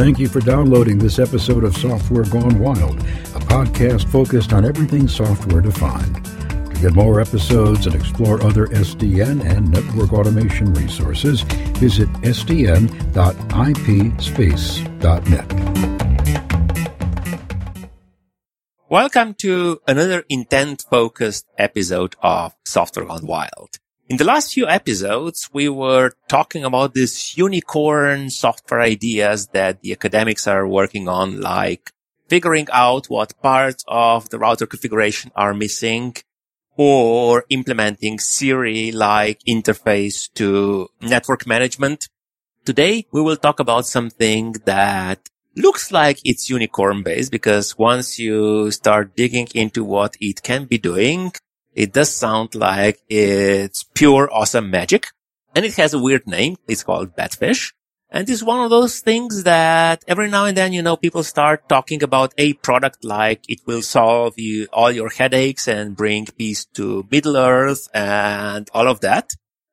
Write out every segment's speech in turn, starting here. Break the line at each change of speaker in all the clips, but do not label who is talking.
Thank you for downloading this episode of Software Gone Wild, a podcast focused on everything software defined. To get more episodes and explore other SDN and network automation resources, visit sdn.ipspace.net.
Welcome to another intent-focused episode of Software Gone Wild. In the last few episodes, we were talking about these unicorn software ideas that the academics are working on, like figuring out what parts of the router configuration are missing or implementing Siri-like interface to network management. Today, we will talk about something that looks like it's unicorn based because once you start digging into what it can be doing, it does sound like it's pure awesome magic. And it has a weird name. It's called Batfish. And it's one of those things that every now and then, you know, people start talking about a product like it will solve you all your headaches and bring peace to Middle Earth and all of that.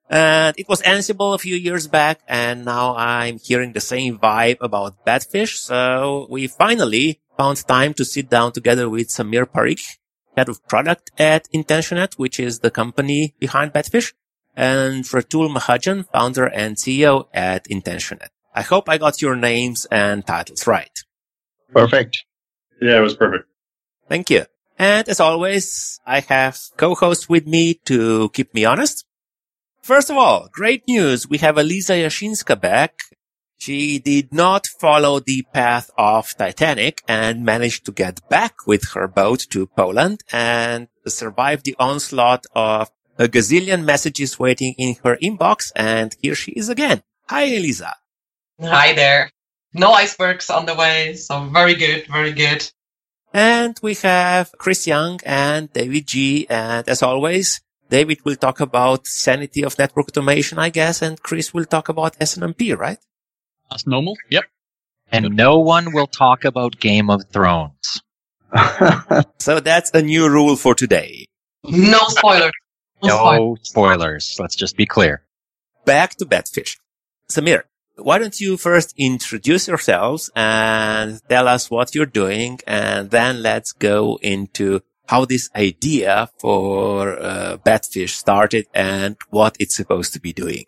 And it was Ansible a few years back. And now I'm hearing the same vibe about Batfish. So we finally found time to sit down together with Samir Parikh head of product at Intentionet, which is the company behind Batfish, and Ratul Mahajan, founder and CEO at Intentionet. I hope I got your names and titles right.
Perfect.
Yeah, it was perfect.
Thank you. And as always, I have co-hosts with me to keep me honest. First of all, great news. We have Elisa Jasinska back she did not follow the path of Titanic and managed to get back with her boat to Poland and survive the onslaught of a gazillion messages waiting in her inbox. And here she is again. Hi, Elisa.
Hi there. No icebergs on the way. So very good. Very good.
And we have Chris Young and David G. And as always, David will talk about sanity of network automation, I guess, and Chris will talk about SNMP, right?
That's normal. Yep.
And no one will talk about Game of Thrones.
so that's a new rule for today.
No spoilers.
No, no spoilers. Let's just be clear.
Back to Batfish. Samir, why don't you first introduce yourselves and tell us what you're doing and then let's go into how this idea for uh, Batfish started and what it's supposed to be doing.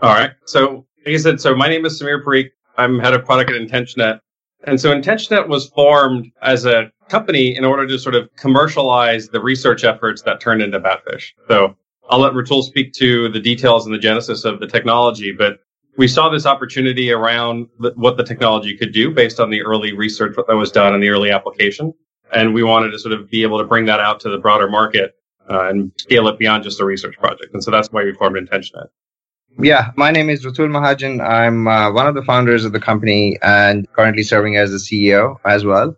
All right. So like I said, so my name is Samir Parikh. I'm head of product at Intentionet. And so Intentionet was formed as a company in order to sort of commercialize the research efforts that turned into Batfish. So I'll let Ratul speak to the details and the genesis of the technology, but we saw this opportunity around what the technology could do based on the early research that was done and the early application. And we wanted to sort of be able to bring that out to the broader market uh, and scale it beyond just a research project. And so that's why we formed Intentionet.
Yeah, my name is Ratul Mahajan. I'm uh, one of the founders of the company and currently serving as the CEO as well.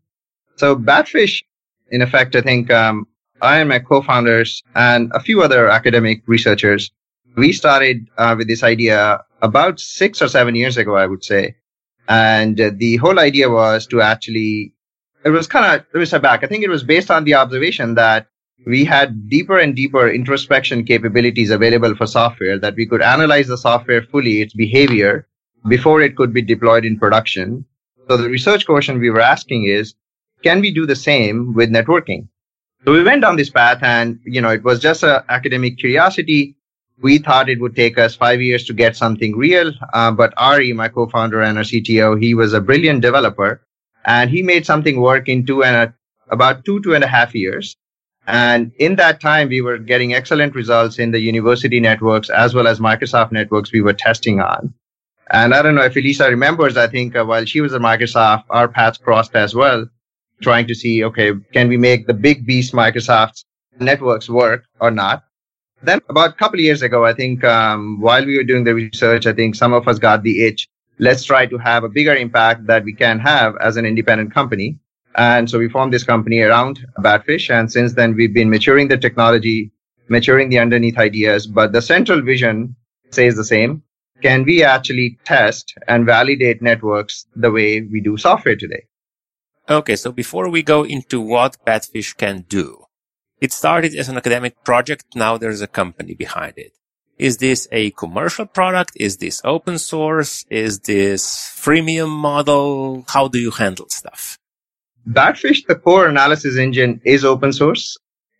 So Batfish, in effect, I think um, I and my co-founders and a few other academic researchers, we started uh, with this idea about six or seven years ago, I would say. And uh, the whole idea was to actually, it was kind of, let me was back. I think it was based on the observation that we had deeper and deeper introspection capabilities available for software that we could analyze the software fully, its behavior, before it could be deployed in production. So the research question we were asking is, can we do the same with networking? So we went down this path and, you know, it was just an academic curiosity. We thought it would take us five years to get something real. Uh, but Ari, my co-founder and our CTO, he was a brilliant developer and he made something work in two and a, about two, two and a half years. And in that time, we were getting excellent results in the university networks as well as Microsoft networks we were testing on. And I don't know if Elisa remembers, I think uh, while she was at Microsoft, our paths crossed as well, trying to see, okay, can we make the big beast Microsoft networks work or not? Then about a couple of years ago, I think um, while we were doing the research, I think some of us got the itch. Let's try to have a bigger impact that we can have as an independent company. And so we formed this company around Batfish. And since then, we've been maturing the technology, maturing the underneath ideas. But the central vision stays the same. Can we actually test and validate networks the way we do software today?
Okay. So before we go into what Batfish can do, it started as an academic project. Now there's a company behind it. Is this a commercial product? Is this open source? Is this freemium model? How do you handle stuff?
Batfish, the core analysis engine is open source.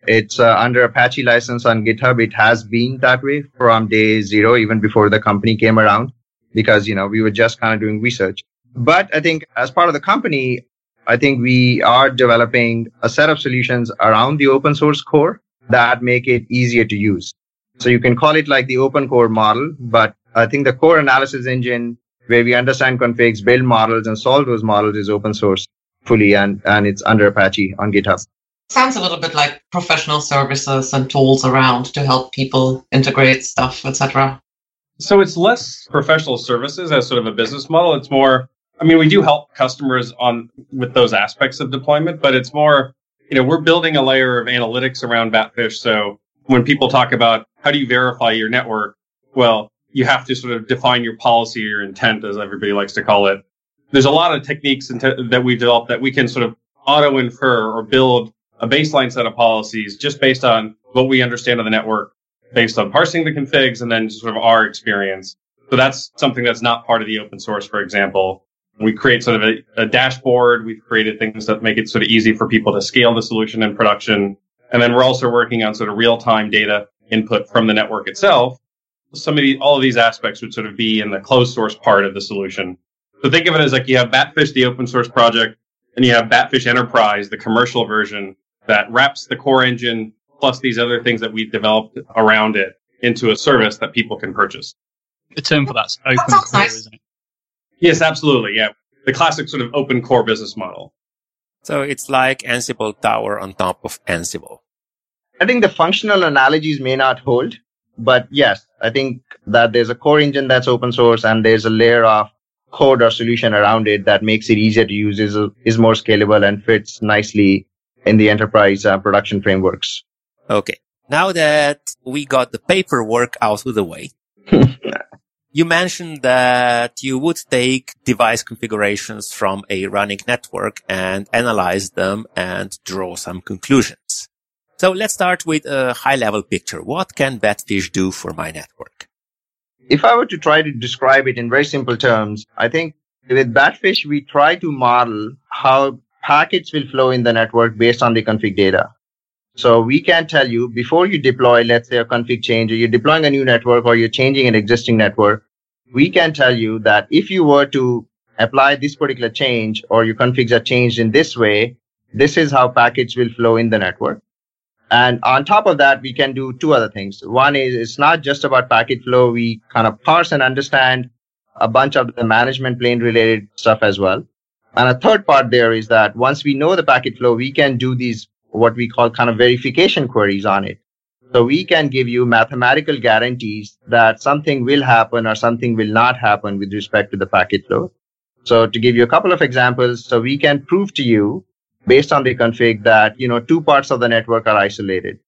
It's uh, under Apache license on GitHub. It has been that way from day zero, even before the company came around, because, you know, we were just kind of doing research. But I think as part of the company, I think we are developing a set of solutions around the open source core that make it easier to use. So you can call it like the open core model, but I think the core analysis engine where we understand configs, build models and solve those models is open source fully and, and it's under Apache on GitHub.
Sounds a little bit like professional services and tools around to help people integrate stuff, etc.
So it's less professional services as sort of a business model. It's more, I mean, we do help customers on with those aspects of deployment, but it's more, you know, we're building a layer of analytics around Batfish. So when people talk about how do you verify your network, well, you have to sort of define your policy or intent, as everybody likes to call it. There's a lot of techniques that we've developed that we can sort of auto infer or build a baseline set of policies just based on what we understand of the network, based on parsing the configs and then sort of our experience. So that's something that's not part of the open source, for example. We create sort of a, a dashboard. We've created things that make it sort of easy for people to scale the solution in production. And then we're also working on sort of real time data input from the network itself. Some of the, all of these aspects would sort of be in the closed source part of the solution. So think of it as like you have Batfish, the open source project, and you have Batfish Enterprise, the commercial version that wraps the core engine plus these other things that we've developed around it into a service that people can purchase.
The term for that's open
that
core,
nice.
isn't it?
Yes, absolutely. Yeah. The classic sort of open core business model.
So it's like Ansible Tower on top of Ansible.
I think the functional analogies may not hold, but yes, I think that there's a core engine that's open source and there's a layer of code or solution around it that makes it easier to use, is, is more scalable and fits nicely in the enterprise uh, production frameworks.
Okay. Now that we got the paperwork out of the way, you mentioned that you would take device configurations from a running network and analyze them and draw some conclusions. So let's start with a high level picture. What can Batfish do for my network?
If I were to try to describe it in very simple terms, I think with Batfish, we try to model how packets will flow in the network based on the config data. So we can tell you before you deploy, let's say a config change, or you're deploying a new network or you're changing an existing network, we can tell you that if you were to apply this particular change or your configs are changed in this way, this is how packets will flow in the network. And on top of that, we can do two other things. One is it's not just about packet flow. We kind of parse and understand a bunch of the management plane related stuff as well. And a third part there is that once we know the packet flow, we can do these what we call kind of verification queries on it. So we can give you mathematical guarantees that something will happen or something will not happen with respect to the packet flow. So to give you a couple of examples, so we can prove to you based on the config that, you know, two parts of the network are isolated.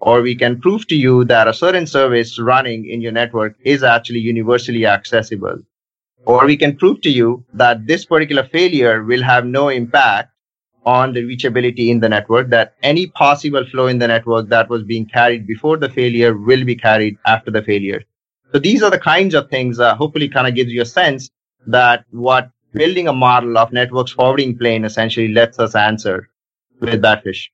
Or we can prove to you that a certain service running in your network is actually universally accessible. Or we can prove to you that this particular failure will have no impact on the reachability in the network, that any possible flow in the network that was being carried before the failure will be carried after the failure. So these are the kinds of things that hopefully kind of gives you a sense that what building a model of networks forwarding plane essentially lets us answer with that Batfish.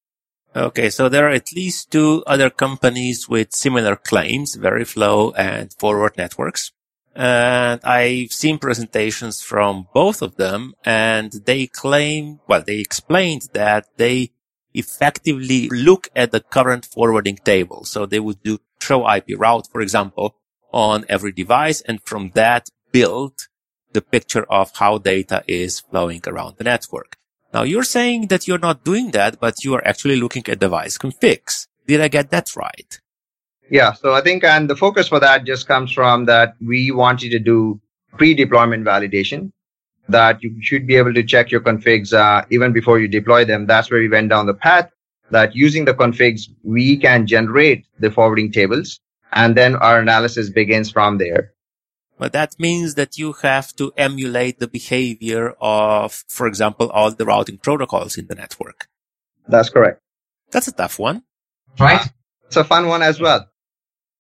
Okay, so there are at least two other companies with similar claims, Veriflow and Forward Networks. And I've seen presentations from both of them and they claim, well, they explained that they effectively look at the current forwarding table. So they would do show IP route, for example, on every device and from that build the picture of how data is flowing around the network. Now you're saying that you're not doing that, but you are actually looking at device configs. Did I get that right?
Yeah. So I think, and the focus for that just comes from that we want you to do pre-deployment validation that you should be able to check your configs uh, even before you deploy them. That's where we went down the path that using the configs, we can generate the forwarding tables and then our analysis begins from there.
But that means that you have to emulate the behavior of, for example, all the routing protocols in the network.
That's correct.
That's a tough one.
Right?
It's a fun one as well.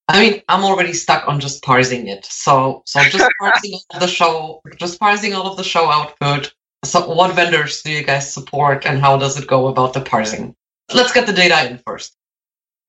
I mean, I'm already stuck on just parsing it. So, so just parsing all of the show, just parsing all of the show output. So, what vendors do you guys support, and how does it go about the parsing? Let's get the data in first.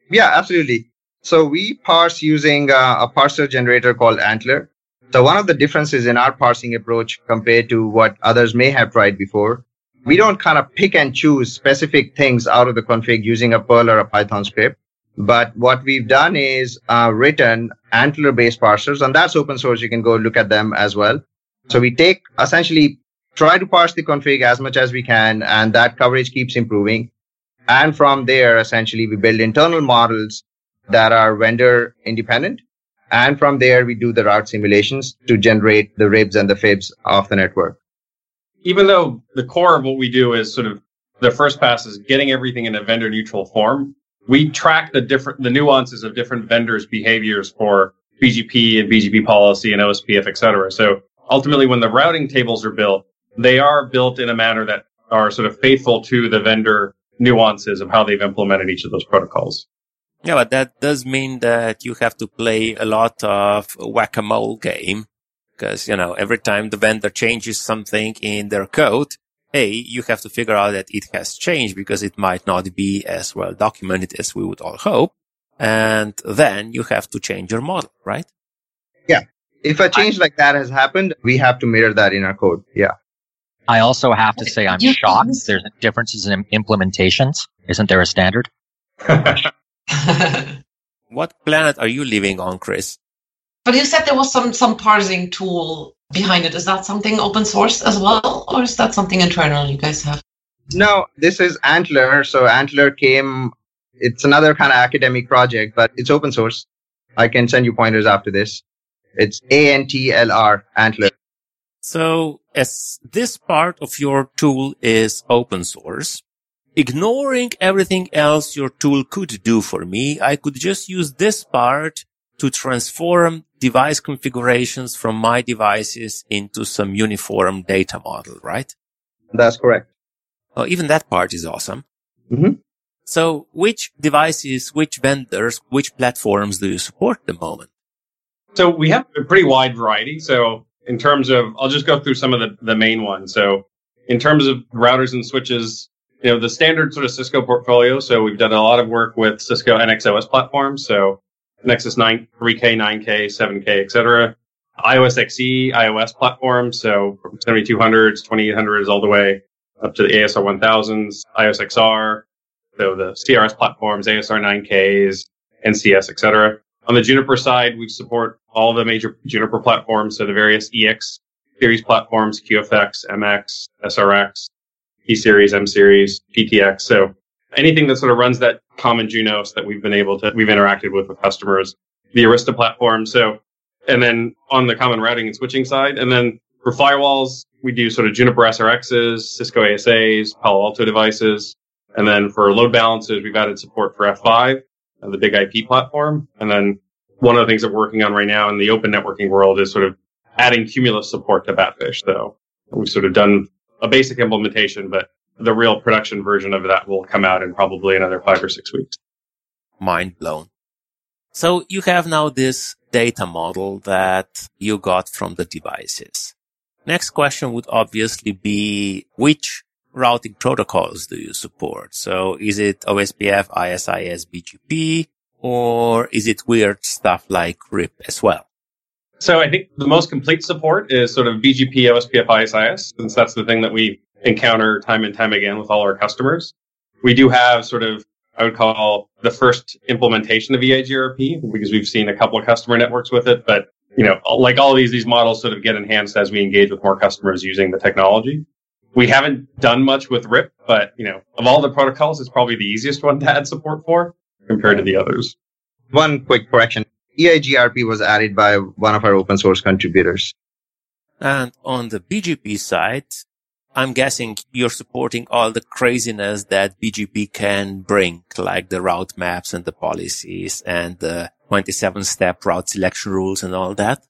Yeah, absolutely. So we parse using uh, a parser generator called ANTLR. So one of the differences in our parsing approach compared to what others may have tried before, we don't kind of pick and choose specific things out of the config using a Perl or a Python script. But what we've done is uh, written ANTLR based parsers, and that's open source. You can go look at them as well. So we take essentially try to parse the config as much as we can, and that coverage keeps improving. And from there, essentially, we build internal models that are vendor independent. And from there, we do the route simulations to generate the ribs and the fibs of the network.
Even though the core of what we do is sort of the first pass is getting everything in a vendor neutral form, we track the different, the nuances of different vendors' behaviors for BGP and BGP policy and OSPF, et cetera. So ultimately, when the routing tables are built, they are built in a manner that are sort of faithful to the vendor nuances of how they've implemented each of those protocols.
Yeah, but that does mean that you have to play a lot of whack-a-mole game because, you know, every time the vendor changes something in their code, hey, you have to figure out that it has changed because it might not be as well documented as we would all hope. And then you have to change your model, right?
Yeah. If a change like that has happened, we have to mirror that in our code. Yeah.
I also have to say I'm shocked there's differences in implementations. Isn't there a standard?
What planet are you living on, Chris?
but you said there was some some parsing tool behind it. Is that something open source as well, or is that something internal you guys have?
No, this is ANTLR. So ANTLR came, it's another kind of academic project, but it's open source. I can send you pointers after this. It's A-N-T-L-R, ANTLR.
So as this part of your tool is open source, ignoring everything else your tool could do for me, I could just use this part to transform device configurations from my devices into some uniform data model, right?
That's correct.
Oh, even that part is awesome.
Mhm.
So which devices, which vendors, which platforms do you support at the moment?
So we have a pretty wide variety. So in terms of, I'll just go through some of the, the main ones. So in terms of routers and switches, you know, the standard sort of Cisco portfolio. So we've done a lot of work with Cisco NXOS platforms. So Nexus 9, 3K, 9K, 7K, et cetera. IOS XE, IOS platforms. So from 7200s, 2800s, all the way up to the ASR 1000s, IOS XR. So the CRS platforms, ASR 9Ks, NCS, et cetera. On the Juniper side, we support all the major Juniper platforms, so the various EX series platforms, QFX, MX, SRX, E series, M series, PTX. So anything that sort of runs that common Junos that we've been able to, we've interacted with with customers, the Arista platform. So, and then on the common routing and switching side, and then for firewalls, we do sort of Juniper SRXs, Cisco ASAs, Palo Alto devices. And then for load balances, we've added support for F5, uh, the BIG-IP platform. And then one of the things that we're working on right now in the open networking world is sort of adding Cumulus support to Batfish. So we've sort of done a basic implementation, but the real production version of that will come out in probably another five or six weeks.
Mind blown. So you have now this data model that you got from the devices. Next question would obviously be which routing protocols do you support? So is it OSPF, ISIS, BGP, or is it weird stuff like RIP as well?
So I think the most complete support is sort of BGP, OSPF, ISIS, since that's the thing that we encounter time and time again with all our customers. We do have sort of, I would call the first implementation of EIGRP because we've seen a couple of customer networks with it. But, you know, like all these, these models sort of get enhanced as we engage with more customers using the technology. We haven't done much with RIP, but, you know, of all the protocols, it's probably the easiest one to add support for compared to the others.
One quick correction. EIGRP was added by one of our open source contributors.
And on the BGP side, I'm guessing you're supporting all the craziness that BGP can bring, like the route maps and the policies and the 27 step route selection rules and all that.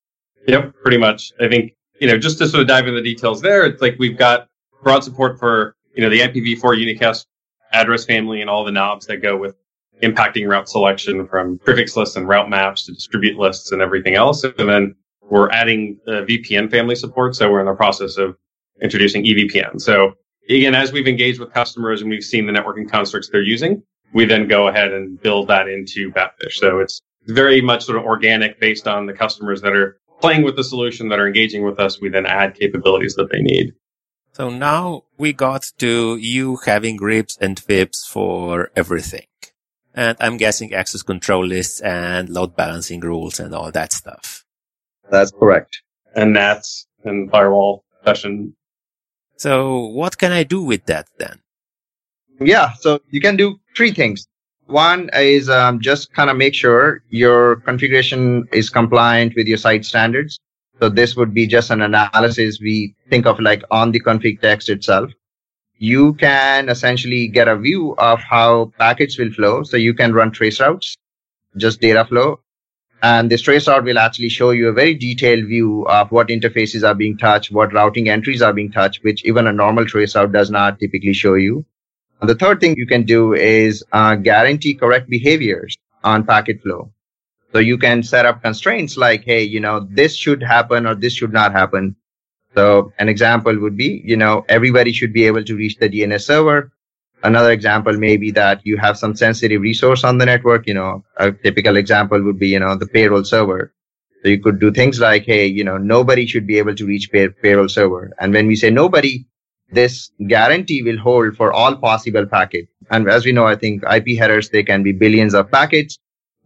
Yep, pretty much. I think, you know, just to sort of dive into the details there, it's like we've got broad support for, you know, the IPv4 unicast address family and all the knobs that go with impacting route selection from prefix lists and route maps to distribute lists and everything else. And then we're adding the VPN family support. So we're in the process of introducing EVPN. So again, as we've engaged with customers and we've seen the networking constructs they're using, we then go ahead and build that into Batfish. So it's very much sort of organic based on the customers that are playing with the solution that are engaging with us. We then add capabilities that they need.
So now we got to you having ribs and fibs for everything. And I'm guessing access control lists and load balancing rules and all that stuff.
That's correct.
And NATs and firewall session.
So what can I do with that then?
Yeah. So you can do three things. One is um, just kind of make sure your configuration is compliant with your site standards. So this would be just an analysis we think of like on the config text itself. You can essentially get a view of how packets will flow. So you can run trace routes, just data flow. And this trace route will actually show you a very detailed view of what interfaces are being touched, what routing entries are being touched, which even a normal trace route does not typically show you. And the third thing you can do is uh, guarantee correct behaviors on packet flow. So you can set up constraints like, hey, you know, this should happen or this should not happen. So an example would be, you know, everybody should be able to reach the DNS server. Another example may be that you have some sensitive resource on the network. You know, a typical example would be, you know, the payroll server. So you could do things like, hey, you know, nobody should be able to reach pay- payroll server. And when we say nobody, this guarantee will hold for all possible packets. And as we know, I think IP headers, they can be billions of packets.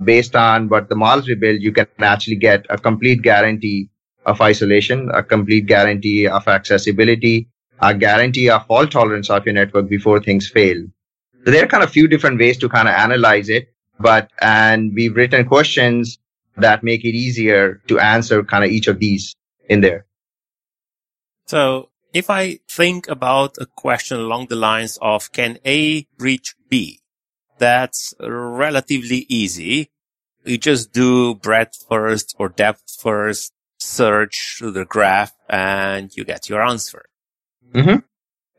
Based on what the models we build, you can actually get a complete guarantee of isolation, a complete guarantee of accessibility, a guarantee of fault tolerance of your network before things fail. So there are kind of few different ways to kind of analyze it, but, and we've written questions that make it easier to answer kind of each of these in there.
So if I think about a question along the lines of can A reach B, that's relatively easy. You just do breadth first or depth first, search through the graph and you get your answer.
Mm-hmm.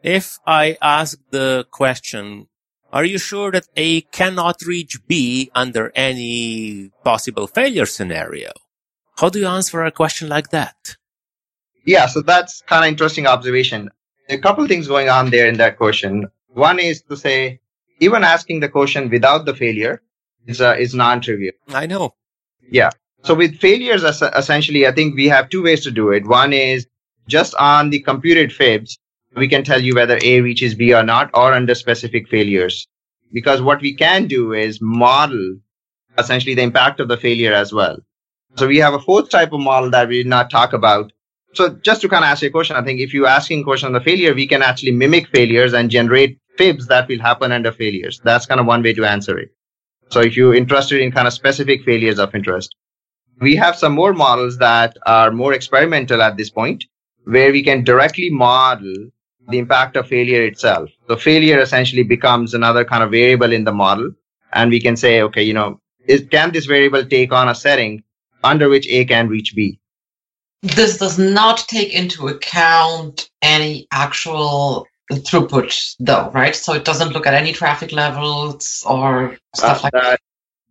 If I ask the question, are you sure that A cannot reach B under any possible failure scenario? How do you answer a question like that?
Yeah, so that's kind of interesting observation. A couple of things going on there in that question. One is to say, even asking the question without the failure is uh, is non-trivial.
I know.
Yeah. So with failures, essentially, I think we have two ways to do it. One is just on the computed fibs, we can tell you whether A reaches B or not, or under specific failures. Because what we can do is model essentially the impact of the failure as well. So we have a fourth type of model that we did not talk about, so just to kind of ask you a question, I think if you're asking a question on the failure, we can actually mimic failures and generate fibs that will happen under failures. That's kind of one way to answer it. So if you're interested in kind of specific failures of interest, we have some more models that are more experimental at this point, where we can directly model the impact of failure itself. So failure essentially becomes another kind of variable in the model. And we can say, okay, you know, is, can this variable take on a setting under which A can reach B?
This does not take into account any actual throughput though, right? So it doesn't look at any traffic levels or stuff uh, like that.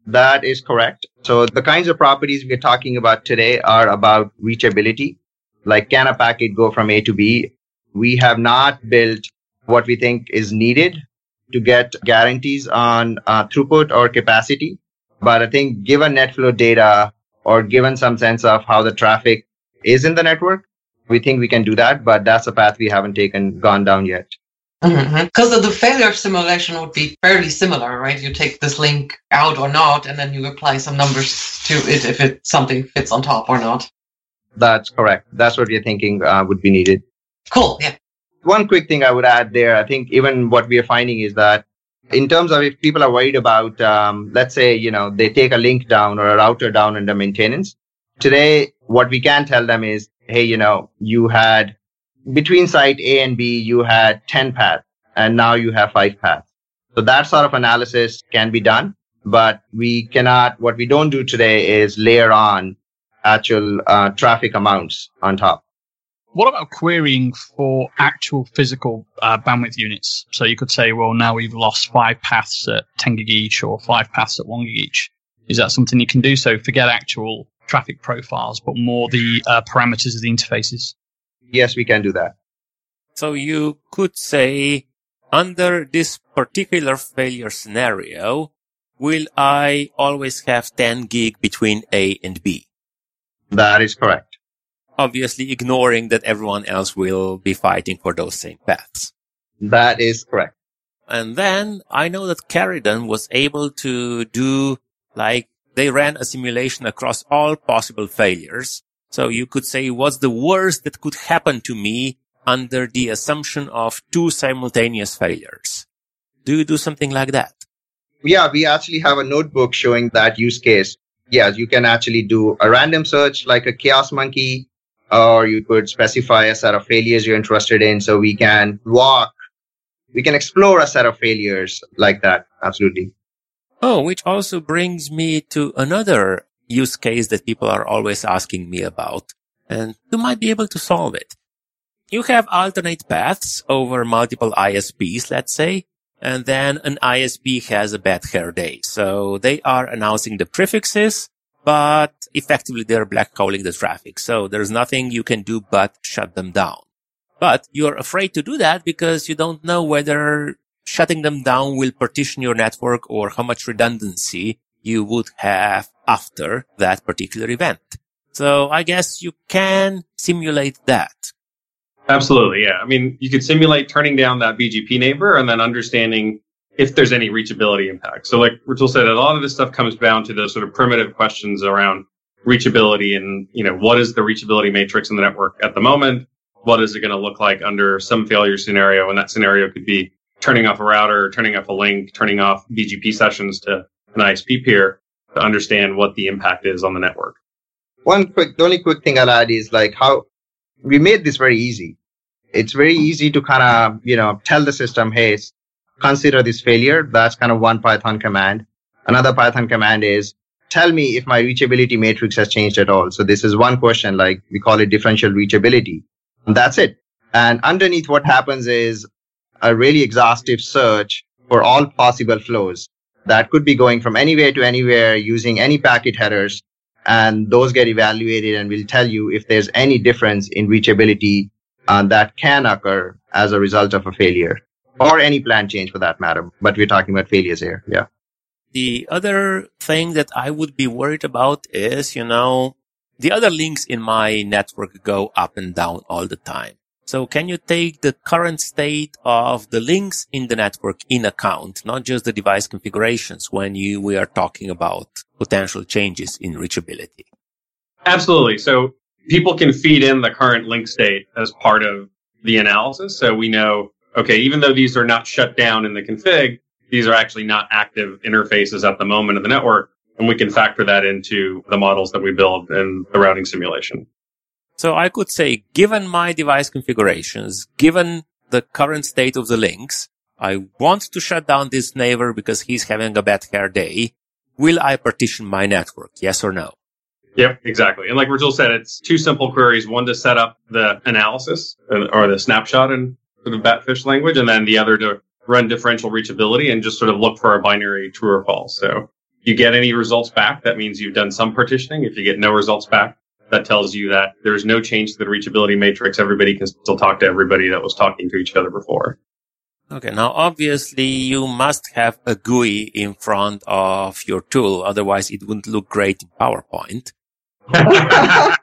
That.
Is correct. So the kinds of properties we're talking about today are about reachability. Like can a packet go from A to B? We have not built what we think is needed to get guarantees on uh, throughput or capacity. But I think given NetFlow data or given some sense of how the traffic is in the network. We think we can do that, but that's a path we haven't taken, gone down yet.
Because mm-hmm. the failure simulation would be fairly similar, right? You take this link out or not, and then you apply some numbers to it if it something fits on top or not.
That's correct. That's what we're thinking uh, would be needed.
Cool. Yeah.
One quick thing I would add there, I think even what we are finding is that in terms of if people are worried about, um, let's say, you know, they take a link down or a router down under maintenance, Today, what we can tell them is, hey, you know, you had between site A and B, you had 10 paths and now you have five paths. So that sort of analysis can be done, but we cannot, what we don't do today is layer on actual uh, traffic amounts on top.
What about querying for actual physical uh, bandwidth units? So you could say, well, now we've lost five paths at 10 gig each or five paths at 1 gig each. Is that something you can do? So forget actual traffic profiles, but more the uh, parameters of the interfaces.
Yes, we can do that.
So you could say, under this particular failure scenario, will I always have 10 gig between A and B?
That is correct.
Obviously ignoring that everyone else will be fighting for those same paths.
That is correct.
And then I know that Cariden was able to do like they ran a simulation across all possible failures. So you could say what's the worst that could happen to me under the assumption of two simultaneous failures. Do you do something like that?
Yeah, we actually have a notebook showing that use case. Yes, you can actually do a random search like a chaos monkey, or you could specify a set of failures you're interested in. So we can walk, we can explore a set of failures like that. Absolutely.
Oh, which also brings me to another use case that people are always asking me about, and you might be able to solve it. You have alternate paths over multiple ISPs, let's say, and then an ISP has a bad hair day. So they are announcing the prefixes, but effectively they're blackholing the traffic. So there's nothing you can do but shut them down. But you're afraid to do that because you don't know whether shutting them down will partition your network or how much redundancy you would have after that particular event. So I guess you can simulate that.
Absolutely, yeah. I mean, you could simulate turning down that BGP neighbor and then understanding if there's any reachability impact. So like Ratul said, a lot of this stuff comes down to those sort of primitive questions around reachability and, you know, what is the reachability matrix in the network at the moment? What is it going to look like under some failure scenario? And that scenario could be turning off a router, turning off a link, turning off BGP sessions to an ISP peer to understand what the impact is on the network.
One quick, the only quick thing I'll add is like how we made this very easy. It's very easy to kind of, you know, tell the system, hey, consider this failure. That's kind of one Python command. Another Python command is tell me if my reachability matrix has changed at all. So this is one question, like we call it differential reachability. And that's it. And underneath what happens is a really exhaustive search for all possible flows that could be going from anywhere to anywhere using any packet headers. And those get evaluated and will tell you if there's any difference in reachability uh, that can occur as a result of a failure or any plan change for that matter. But we're talking about failures here. Yeah.
The other thing that I would be worried about is, you know, the other links in my network go up and down all the time. So can you take the current state of the links in the network in account, not just the device configurations when you, we are talking about potential changes in reachability?
Absolutely. So people can feed in the current link state as part of the analysis. So we know, okay, even though these are not shut down in the config, these are actually not active interfaces at the moment of the network. And we can factor that into the models that we build in the routing simulation.
So I could say, given my device configurations, given the current state of the links, I want to shut down this neighbor because he's having a bad hair day. Will I partition my network? Yes or no?
Yep, exactly. And like Ratul said, it's two simple queries. One to set up the analysis or the snapshot in of Batfish language, and then the other to run differential reachability and just sort of look for a binary true or false. So you get any results back, that means you've done some partitioning. If you get no results back, that tells you that there's no change to the reachability matrix. Everybody can still talk to everybody that was talking to each other before.
Okay. Now, obviously you must have a GUI in front of your tool. Otherwise it wouldn't look great in PowerPoint.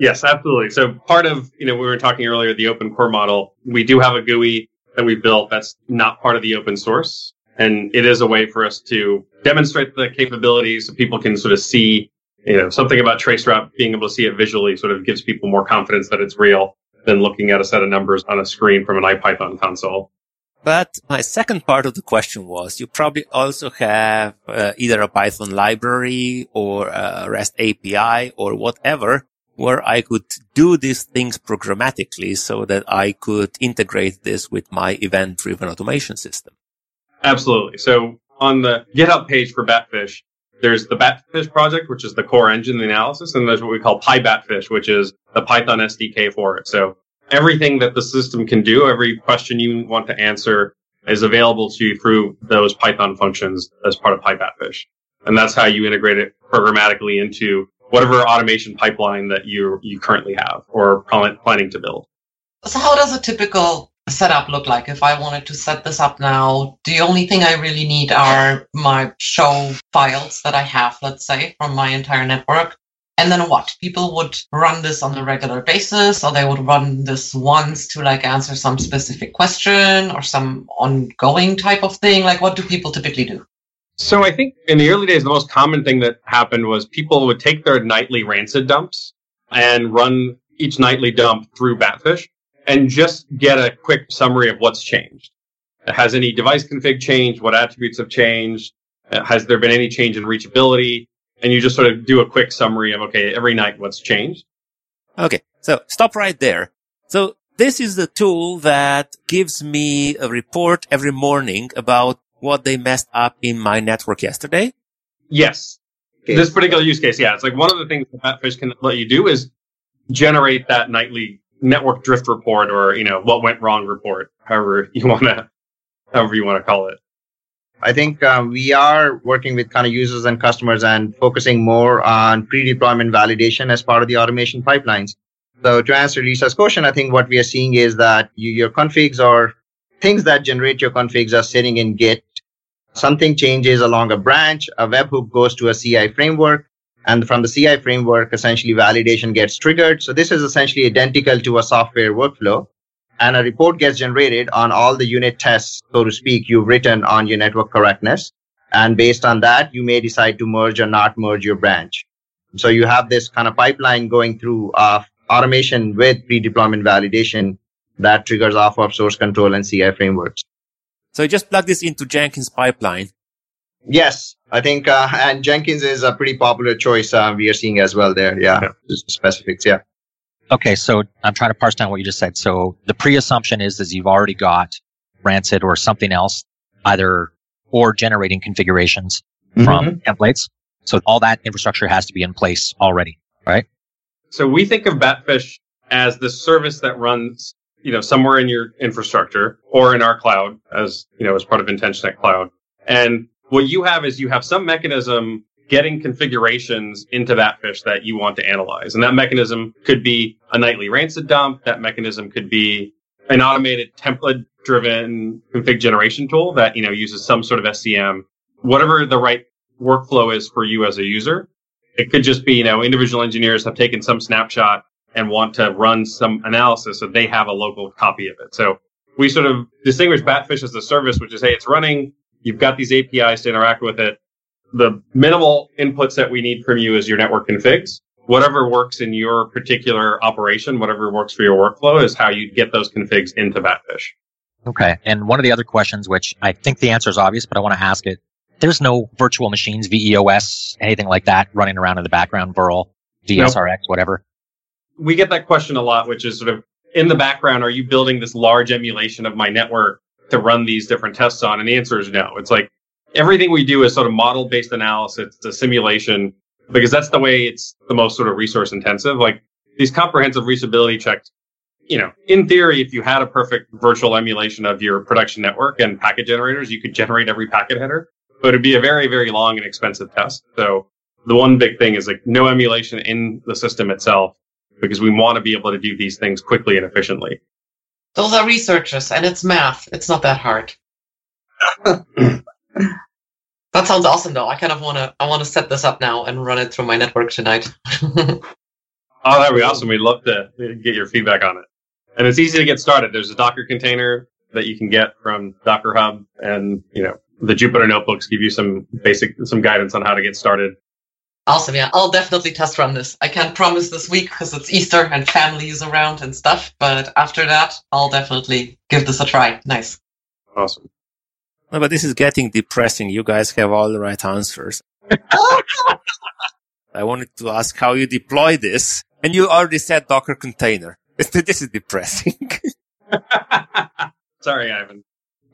yes, absolutely. So part of, you know, we were talking earlier, the open core model, we do have a GUI that we built that's not part of the open source. And it is a way for us to demonstrate the capabilities so people can sort of see you know, something about traceroute being able to see it visually sort of gives people more confidence that it's real than looking at a set of numbers on a screen from an IPython console.
But my second part of the question was you probably also have uh, either a Python library or a REST API or whatever where I could do these things programmatically so that I could integrate this with my event driven automation system.
Absolutely. So on the GitHub page for Batfish, there's the Batfish project, which is the core engine, the analysis, and there's what we call PyBatfish, which is the Python SDK for it. So everything that the system can do, every question you want to answer is available to you through those Python functions as part of PyBatfish. And that's how you integrate it programmatically into whatever automation pipeline that you you currently have or planning to build.
So how does a typical setup look like if I wanted to set this up now? The only thing I really need are my show files that I have, let's say, from my entire network. And then what? People would run this on a regular basis, or they would run this once to like answer some specific question or some ongoing type of thing. Like, what do people typically do?
So I think in the early days, the most common thing that happened was people would take their nightly rancid dumps and run each nightly dump through Batfish and just get a quick summary of what's changed. Has any device config changed? What attributes have changed? Uh, has there been any change in reachability? And you just sort of do a quick summary of, okay, every night what's changed.
Okay. So stop right there. So this is the tool that gives me a report every morning about what they messed up in my network yesterday?
Yes. Okay. This particular use case, yeah. It's like one of the things that Batfish can let you do is generate that nightly network drift report or, you know, what went wrong report, however you want to, however you want to call it.
I think um, we are working with kind of users and customers and focusing more on pre-deployment validation as part of the automation pipelines. So to answer Lisa's question, I think what we are seeing is that you, your configs or things that generate your configs are sitting in Git. Something changes along a branch, a webhook goes to a CI framework, and from the CI framework, essentially validation gets triggered. So this is essentially identical to a software workflow. And a report gets generated on all the unit tests, so to speak, you've written on your network correctness. And based on that, you may decide to merge or not merge your branch. So you have this kind of pipeline going through of automation with pre-deployment validation that triggers off of source control and CI frameworks.
So you just plug this into Jenkins pipeline
Yes, I think, uh, and Jenkins is a pretty popular choice uh, we are seeing as well there. Yeah, yeah. specifics. Yeah.
Okay, so I'm trying to parse down what you just said. So the pre-assumption is is you've already got Rancid or something else, either or generating configurations mm-hmm. from templates. So all that infrastructure has to be in place already, right?
So we think of Batfish as the service that runs, you know, somewhere in your infrastructure or in our cloud as, you know, as part of Intentionet Cloud. And what you have is you have some mechanism getting configurations into Batfish that you want to analyze. And that mechanism could be a nightly rancid dump. That mechanism could be an automated template driven config generation tool that, you know, uses some sort of SCM, whatever the right workflow is for you as a user. It could just be, you know, individual engineers have taken some snapshot and want to run some analysis so they have a local copy of it. So we sort of distinguish Batfish as a service, which is, hey, it's running You've got these APIs to interact with it. The minimal inputs that we need from you is your network configs. Whatever works in your particular operation, whatever works for your workflow is how you get those configs into Batfish.
Okay. And one of the other questions, which I think the answer is obvious, but I want to ask it. There's no virtual machines, vEOS, anything like that running around in the background, VIRL, DSRX, nope. whatever.
We get that question a lot, which is sort of in the background, are you building this large emulation of my network to run these different tests on? And the answer is no. It's like everything we do is sort of model based analysis. It's a simulation because that's the way it's the most sort of resource intensive. Like these comprehensive reachability checks, you know, in theory, if you had a perfect virtual emulation of your production network and packet generators, you could generate every packet header, but it'd be a very, very long and expensive test. So the one big thing is like no emulation in the system itself because we want to be able to do these things quickly and efficiently.
Those are researchers, and it's math. It's not that hard. that sounds awesome, though. I kind of want to. I want to set this up now and run it through my network tonight.
oh, that'd be awesome. We'd love to get your feedback on it. And it's easy to get started. There's a Docker container that you can get from Docker Hub, and you know the Jupyter notebooks give you some basic some guidance on how to get started.
Awesome. Yeah, I'll definitely test run this. I can't promise this week because it's Easter and family is around and stuff. But after that, I'll definitely give this a try. Nice.
Awesome.
No, but this is getting depressing. You guys have all the right answers. I wanted to ask how you deploy this, and you already said Docker container. This is depressing.
Sorry, Ivan.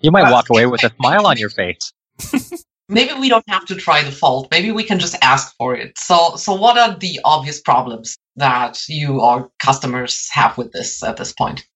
You might walk away with a smile on your face.
maybe we don't have to try the fault. Maybe we can just ask for it. So, so what are the obvious problems that you or customers have with this at this point?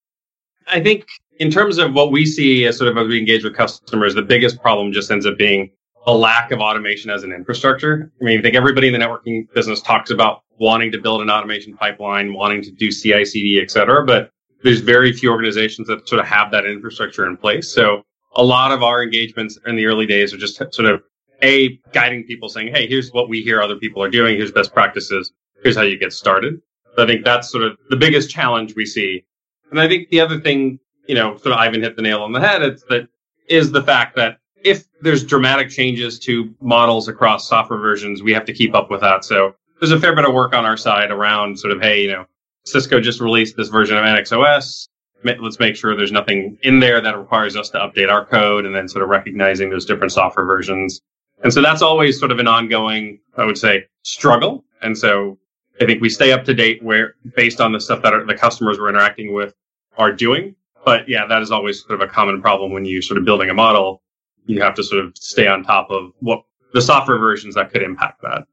I think in terms of what we see as sort of as we engage with customers, the biggest problem just ends up being a lack of automation as an infrastructure. I mean, I think everybody in the networking business talks about wanting to build an automation pipeline, wanting to do CI, CD, et cetera, but there's very few organizations that sort of have that infrastructure in place. So a lot of our engagements in the early days are just sort of a guiding people saying, Hey, here's what we hear other people are doing. Here's best practices. Here's how you get started. So I think that's sort of the biggest challenge we see. And I think the other thing, you know, sort of Ivan hit the nail on the head. It's that is the fact that if there's dramatic changes to models across software versions, we have to keep up with that. So there's a fair bit of work on our side around sort of, Hey, you know, Cisco just released this version of NXOS let's make sure there's nothing in there that requires us to update our code and then sort of recognizing those different software versions. And so that's always sort of an ongoing, I would say, struggle. And so I think we stay up to date where based on the stuff that the customers we're interacting with are doing. But yeah, that is always sort of a common problem when you're sort of building a model. You have to sort of stay on top of what the software versions that could impact that.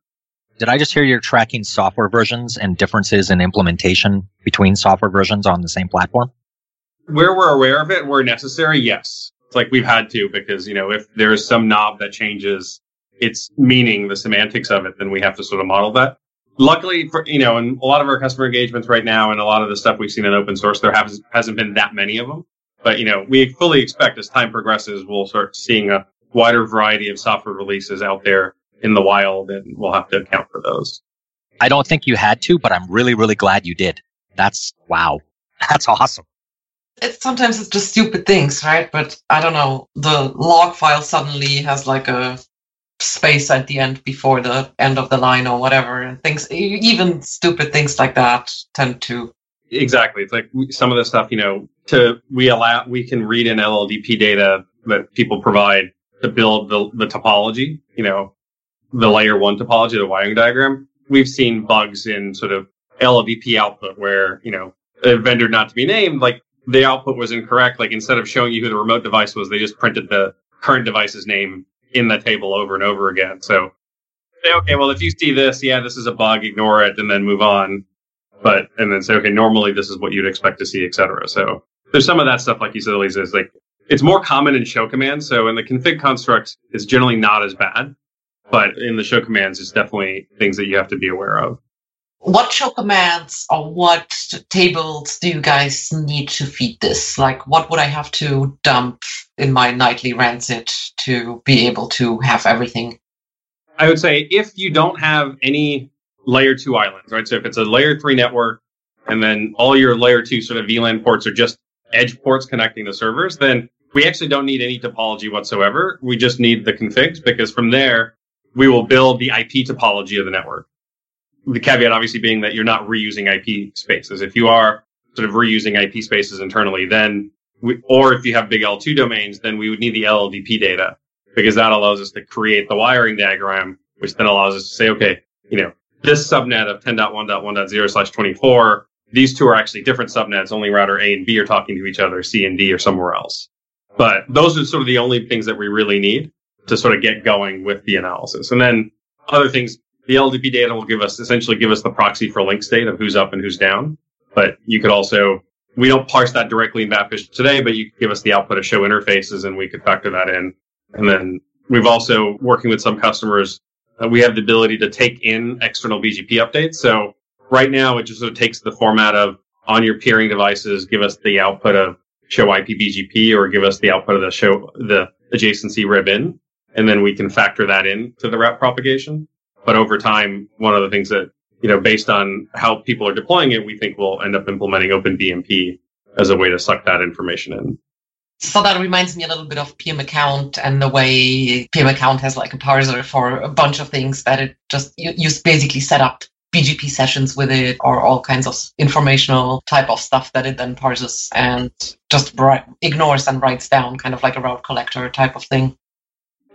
Did I just hear you're tracking software versions and differences in implementation between software versions on the same platform?
Where we're aware of it, where necessary, yes. It's like we've had to because, you know, if there is some knob that changes its meaning, the semantics of it, then we have to sort of model that. Luckily for, you know, in a lot of our customer engagements right now and a lot of the stuff we've seen in open source, there has, hasn't been that many of them. But, you know, we fully expect as time progresses, we'll start seeing a wider variety of software releases out there in the wild and we'll have to account for those.
I don't think you had to, but I'm really, really glad you did. That's wow. That's awesome
it's sometimes it's just stupid things, right? But I don't know. The log file suddenly has like a space at the end before the end of the line or whatever, and things, even stupid things like that, tend to.
Exactly. It's like some of the stuff, you know, to we allow we can read in LLDP data that people provide to build the the topology. You know, the layer one topology, the wiring diagram. We've seen bugs in sort of LLDP output where you know a vendor not to be named, like the output was incorrect. Like instead of showing you who the remote device was, they just printed the current device's name in the table over and over again. So okay, well, if you see this, yeah, this is a bug, ignore it and then move on. But, and then say, okay, normally this is what you'd expect to see, et cetera. So there's some of that stuff, like you said, Elisa, is like, it's more common in show commands. So in the config construct, it's generally not as bad, but in the show commands, it's definitely things that you have to be aware of
what show commands or what tables do you guys need to feed this? Like, what would I have to dump in my nightly rancid to be able to have everything?
I would say if you don't have any layer two islands, right? So if it's a layer three network and then all your layer two sort of VLAN ports are just edge ports connecting the servers, then we actually don't need any topology whatsoever. We just need the configs because from there we will build the IP topology of the network the caveat obviously being that you're not reusing IP spaces. If you are sort of reusing IP spaces internally, then we, or if you have big L2 domains, then we would need the LLDP data because that allows us to create the wiring diagram, which then allows us to say, okay, you know, this subnet of 10.1.1.0 slash 24, these two are actually different subnets. Only router A and B are talking to each other. C and D are somewhere else. But those are sort of the only things that we really need to sort of get going with the analysis. And then other things the LDP data will give us essentially give us the proxy for link state of who's up and who's down. But you could also we don't parse that directly in Batfish today, but you could give us the output of show interfaces and we could factor that in. And then we've also working with some customers. Uh, we have the ability to take in external BGP updates. So right now it just sort of takes the format of on your peering devices, give us the output of show IP BGP or give us the output of the show the adjacency RIB-in. And then we can factor that in to the route propagation. But over time, one of the things that, you know, based on how people are deploying it, we think we'll end up implementing OpenBMP as a way to suck that information in.
So that reminds me a little bit of pmacct and the way pmacct has like a parser for a bunch of things that it just, you, you basically set up BGP sessions with it or all kinds of informational type of stuff that it then parses and just ignores and writes down kind of like a route collector type of thing.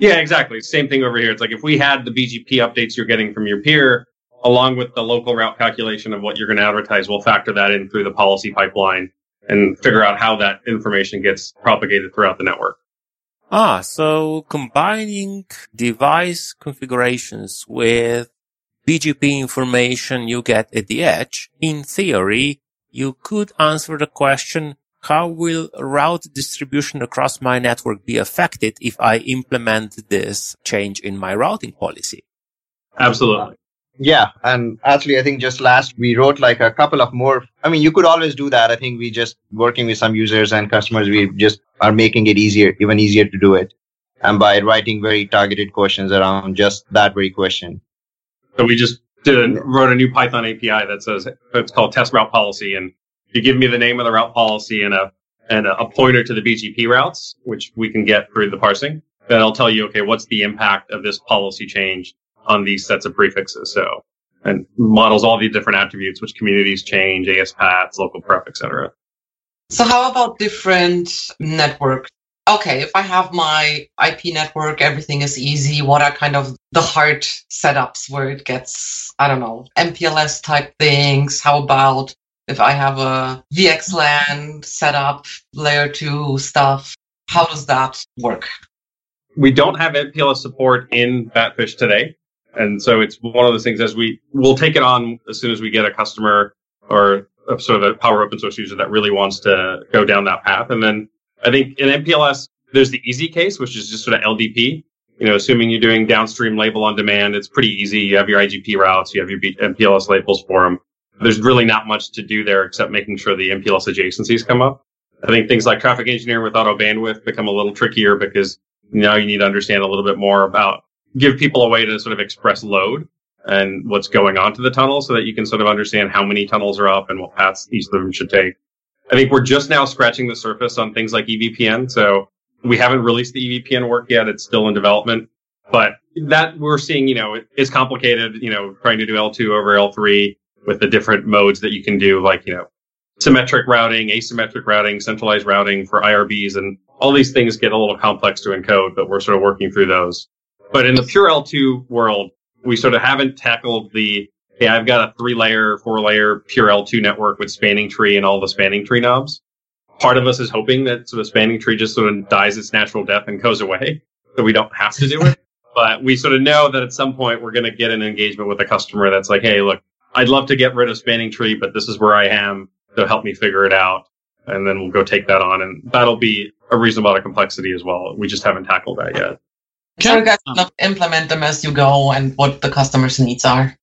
Yeah, exactly. Same thing over here. It's like if we had the BGP updates you're getting from your peer, along with the local route calculation of what you're going to advertise, we'll factor that in through the policy pipeline and figure out how that information gets propagated throughout the network.
Ah, so combining device configurations with BGP information you get at the edge, in theory, you could answer the question, how will route distribution across my network be affected if I implement this change in my routing policy?
Absolutely.
Yeah. And actually, I think just last we wrote like a couple of more. I mean, you could always do that. I think we just working with some users and customers, we just are making it easier, even easier to do it. And by writing very targeted questions around just that very question.
So we just did a, wrote a new Python API that says it's called test route policy. And you give me the name of the route policy and a, and a, pointer to the BGP routes, which we can get through the parsing. Then I'll tell you, okay, what's the impact of this policy change on these sets of prefixes. So, and models all the different attributes, which communities change, AS paths, local pref, etc.
So how about different networks? Okay, if I have my IP network, everything is easy. What are kind of the hard setups where it gets, I don't know, MPLS type things? How about if I have a VXLAN setup, layer two stuff? How does that work?
We don't have MPLS support in Batfish today. And so it's one of those things as we, we'll take it on as soon as we get a customer or a, sort of a power open source user that really wants to go down that path. And then I think in MPLS, there's the easy case, which is just sort of LDP. You know, assuming you're doing downstream label on demand, it's pretty easy. You have your IGP routes, you have your MPLS labels for them. There's really not much to do there except making sure the MPLS adjacencies come up. I think things like traffic engineering with auto bandwidth become a little trickier because now you need to understand a little bit more about give people a way to sort of express load and what's going on to the tunnel so that you can sort of understand how many tunnels are up and what paths each of them should take. I think we're just now scratching the surface on things like EVPN. So we haven't released the EVPN work yet. It's still in development, but that we're seeing, you know, it's complicated, you know, trying to do L2 over L3 with the different modes that you can do, like, you know, symmetric routing, asymmetric routing, centralized routing for IRBs and all these things get a little complex to encode, but we're sort of working through those. But in the pure L2 world, we sort of haven't tackled the, hey, I've got a three layer, four layer pure L2 network with spanning tree and all the spanning tree knobs. Part of us is hoping that sort of spanning tree just sort of dies its natural death and goes away so we don't have to do it. but we sort of know that at some point we're going to get an engagement with a customer that's like, hey, look, I'd love to get rid of spanning tree, but this is where I am. So help me figure it out. And then we'll go take that on. And that'll be a reasonable amount of complexity as well. We just haven't tackled that yet.
So you guys kind implement them as you go and what the customer's needs are.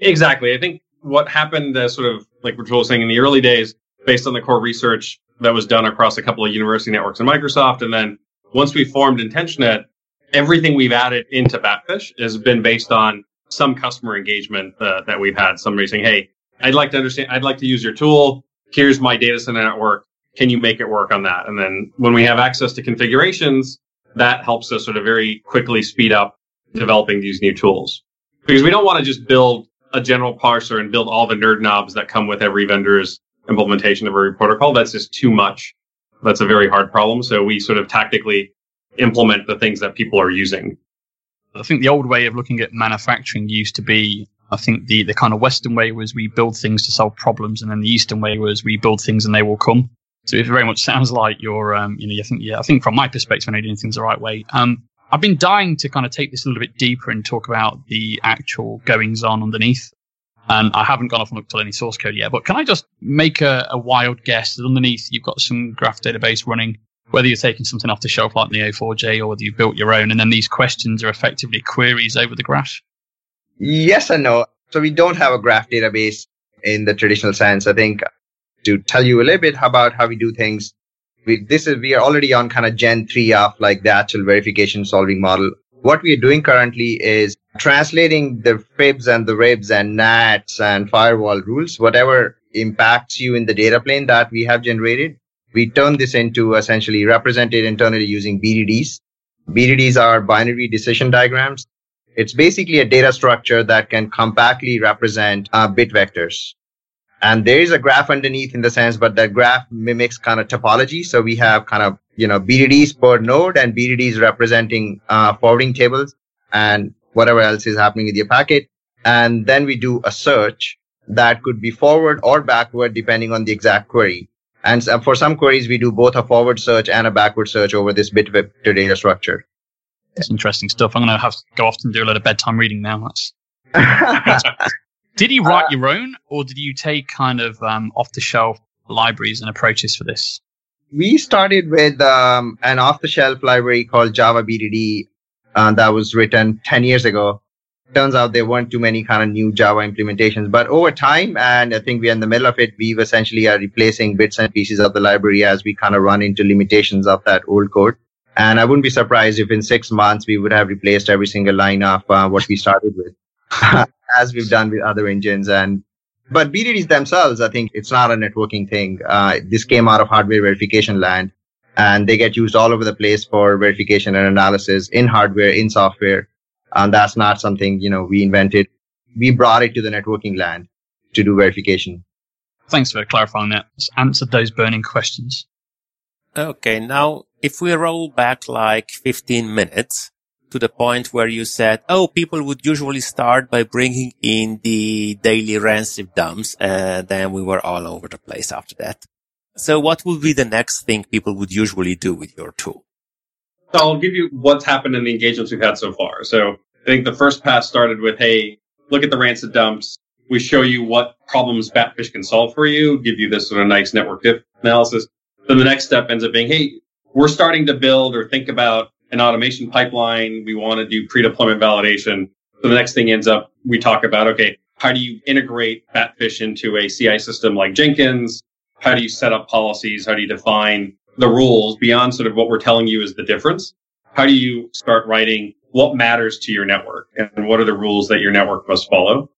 Exactly. I think what happened as sort of like Ratul was saying in the early days, based on the core research that was done across a couple of university networks and Microsoft, and then once we formed Intentionet, everything we've added into Batfish has been based on some customer engagement uh, that we've had. Somebody saying, "Hey, I'd like to understand. I'd like to use your tool. Here's my data center network. Can you make it work on that?" And then when we have access to configurations, that helps us sort of very quickly speed up developing these new tools. Because we don't want to just build a general parser and build all the nerd knobs that come with every vendor's implementation of every protocol. That's just too much. That's a very hard problem. So we sort of tactically implement the things that people are using.
I think the old way of looking at manufacturing used to be, I think the, the kind of Western way was we build things to solve problems, and then the Eastern way was we build things and they will come. So it very much sounds like you're, um, you know, I think, yeah, I think from my perspective, I know doing things the right way. Um, I've been dying to kind of take this a little bit deeper and talk about the actual goings on underneath. And I haven't gone off and looked at any source code yet, but can I just make a, a wild guess that underneath you've got some graph database running, whether you're taking something off the shelf like Neo4j or whether you've built your own, and then these questions are effectively queries over the graph?
Yes and no. So we don't have a graph database in the traditional sense. I think to tell you a little bit about how we do things. We, this is, we are already on kind of Gen 3 of like the actual verification solving model. What we are doing currently is translating the fibs and the ribs and NATs and firewall rules, whatever impacts you in the data plane that we have generated. We turn this into essentially represented internally using BDDs. BDDs are binary decision diagrams. It's basically a data structure that can compactly represent uh, bit vectors. And there is a graph underneath in the sense, but that graph mimics kind of topology. So we have kind of, you know, BDDs per node and BDDs representing uh, forwarding tables and whatever else is happening with your packet. And then we do a search that could be forward or backward depending on the exact query. And for some queries, we do both a forward search and a backward search over this bit vector data structure.
It's interesting stuff. I'm going to have to go off and do a lot of bedtime reading now. That's. did you write uh, your own, or did you take kind of um, off-the-shelf libraries and approaches for this?
We started with um, an off-the-shelf library called Java BDD uh, that was written 10 years ago turns out there weren't too many kind of new Java implementations. But over time, and I think we're in the middle of it, we've essentially are replacing bits and pieces of the library as we kind of run into limitations of that old code. And I wouldn't be surprised if in six months we would have replaced every single line of uh, what we started with, as we've done with other engines. And but BDDs themselves, I think it's not a networking thing. Uh, this came out of hardware verification land, and they get used all over the place for verification and analysis in hardware, in software. And that's not something, you know, we invented. We brought it to the networking land to do verification.
Thanks for clarifying that. It's answered those burning questions.
Okay. Now, if we roll back like 15 minutes to the point where you said, oh, people would usually start by bringing in the daily rancid dumps. And then we were all over the place after that. So what would be the next thing people would usually do with your tool?
So I'll give you what's happened in the engagements we've had so far. So I think the first pass started with, hey, look at the rancid dumps. We show you what problems Batfish can solve for you, give you this sort of nice network diff analysis. Then the next step ends up being, hey, we're starting to build or think about an automation pipeline. We want to do pre-deployment validation. So the next thing ends up, we talk about, okay, how do you integrate Batfish into a CI system like Jenkins? How do you set up policies? How do you define the rules beyond sort of what we're telling you is the difference? How do you start writing what matters to your network and what are the rules that your network must follow?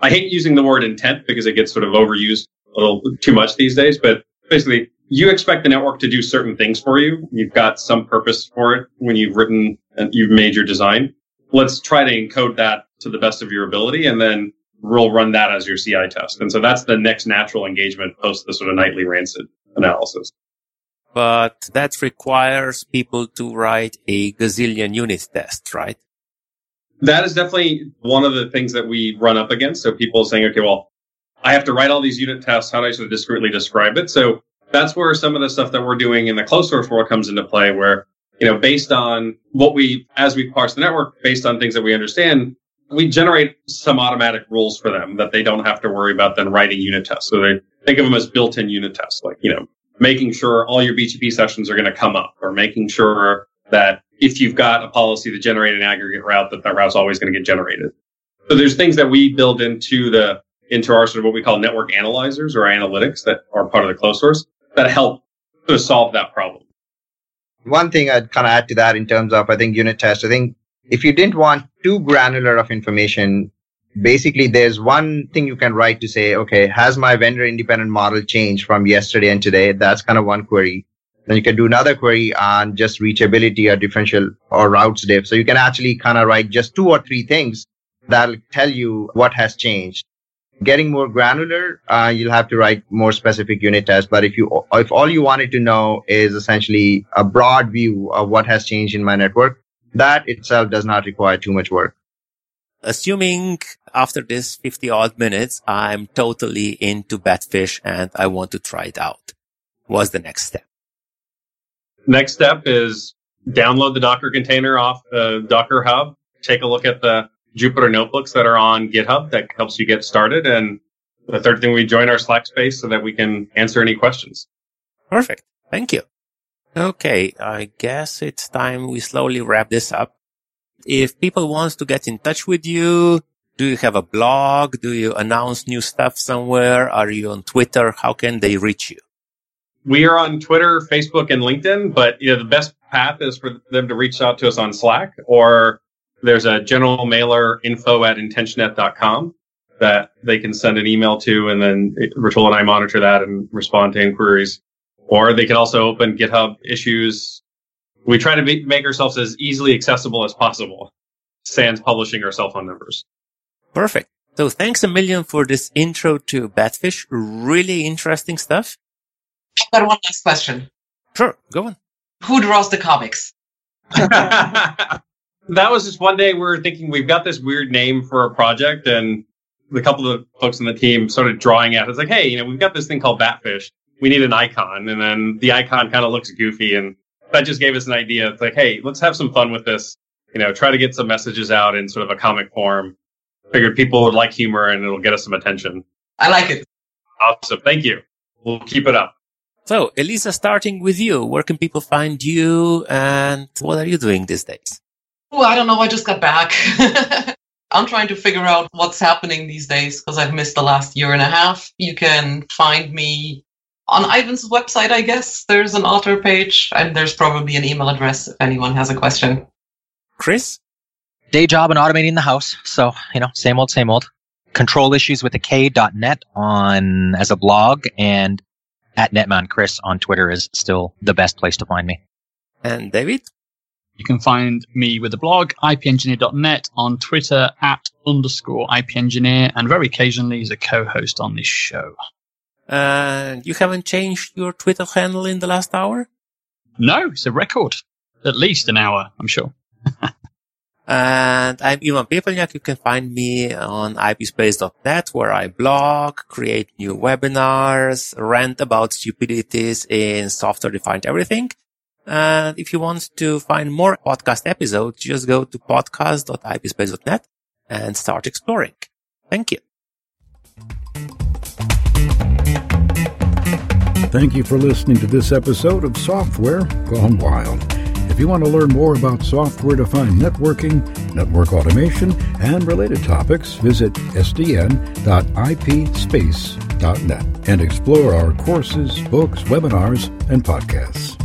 I hate using the word intent because it gets sort of overused a little too much these days, but basically you expect the network to do certain things for you. You've got some purpose for it when you've written and you've made your design. Let's try to encode that to the best of your ability and then we'll run that as your CI test. And so that's the next natural engagement post the sort of nightly rancid analysis
but that requires people to write a gazillion unit tests, right?
That is definitely one of the things that we run up against. So people saying, okay, well, I have to write all these unit tests. How do I sort of discreetly describe it? So that's where some of the stuff that we're doing in the closed source world comes into play where, you know, based on what we, as we parse the network, based on things that we understand, we generate some automatic rules for them that they don't have to worry about then writing unit tests. So they think of them as built-in unit tests, like, you know, making sure all your BGP sessions are going to come up or making sure that if you've got a policy to generate an aggregate route, that that route's always going to get generated. So there's things that we build into the, into our sort of what we call network analyzers or analytics that are part of the closed source that help to solve that problem.
One thing I'd kind of add to that in terms of, I think unit test, I think if you didn't want too granular of information, basically there's one thing you can write to say, okay, has my vendor independent model changed from yesterday and today? That's kind of one query. Then you can do another query on just reachability or differential or routes diff. So you can actually kind of write just two or three things that'll tell you what has changed. Getting more granular, uh, you'll have to write more specific unit tests. But if you, if all you wanted to know is essentially a broad view of what has changed in my network, that itself does not require too much work
assuming after this 50 odd minutes, I'm totally into Batfish and I want to try it out. What's the next step?
Next step is download the Docker container off the Docker Hub. Take a look at the Jupyter notebooks that are on GitHub that helps you get started. And the third thing, we join our Slack space so that we can answer any questions.
Perfect. Thank you. Okay. I guess it's time we slowly wrap this up if people want to get in touch with you, do you have a blog? Do you announce new stuff somewhere? Are you on Twitter? How can they reach you?
We are on Twitter, Facebook, and LinkedIn, but you know, the best path is for them to reach out to us on Slack or there's a general mailer info at intentionet.com that they can send an email to and then Ratul and I monitor that and respond to inquiries. Or they can also open GitHub issues we try to make, make ourselves as easily accessible as possible. Sans publishing our cell phone numbers.
Perfect. So thanks a million for this intro to Batfish. Really interesting stuff.
I've got one last question.
Sure, go on.
Who draws the comics?
that was just one day we were thinking we've got this weird name for a project and a couple of folks on the team started drawing at it. It's like, hey, you know, we've got this thing called Batfish. we need an icon. And then the icon kind of looks goofy. And that just gave us an idea. It's like, hey, let's have some fun with this. You know, try to get some messages out in sort of a comic form. Figured people would like humor and it'll get us some attention.
I like it.
Awesome. Thank you. We'll keep it up.
So, Elisa, starting with you, where can people find you and what are you doing these days?
Oh, I don't know. I just got back. I'm trying to figure out what's happening these days because I've missed the last year and a half. You can find me on Ivan's website, I guess. There's an author page and there's probably an email address if anyone has a question.
Chris?
Day job and automating the house. So, you know, same old, same old. Control issues with the K.net on as a blog and at Netman Chris on Twitter is still the best place to find me.
And David?
You can find me with the blog, ipengineer.net, on Twitter at underscore ipengineer, and very occasionally as a co-host on this show.
And you haven't changed your Twitter handle in the last hour?
No, it's a record. At least an hour, I'm sure.
and I'm Ivan Pepelnjak. You can find me on ipspace.net where I blog, create new webinars, rant about stupidities in software defined everything. And if you want to find more podcast episodes, just go to podcast.ipspace.net and start exploring. Thank you.
Thank you for listening to this episode of Software Gone Wild. If you want to learn more about software defined networking, network automation, and related topics, visit sdn.ipspace.net and explore our courses, books, webinars, and podcasts.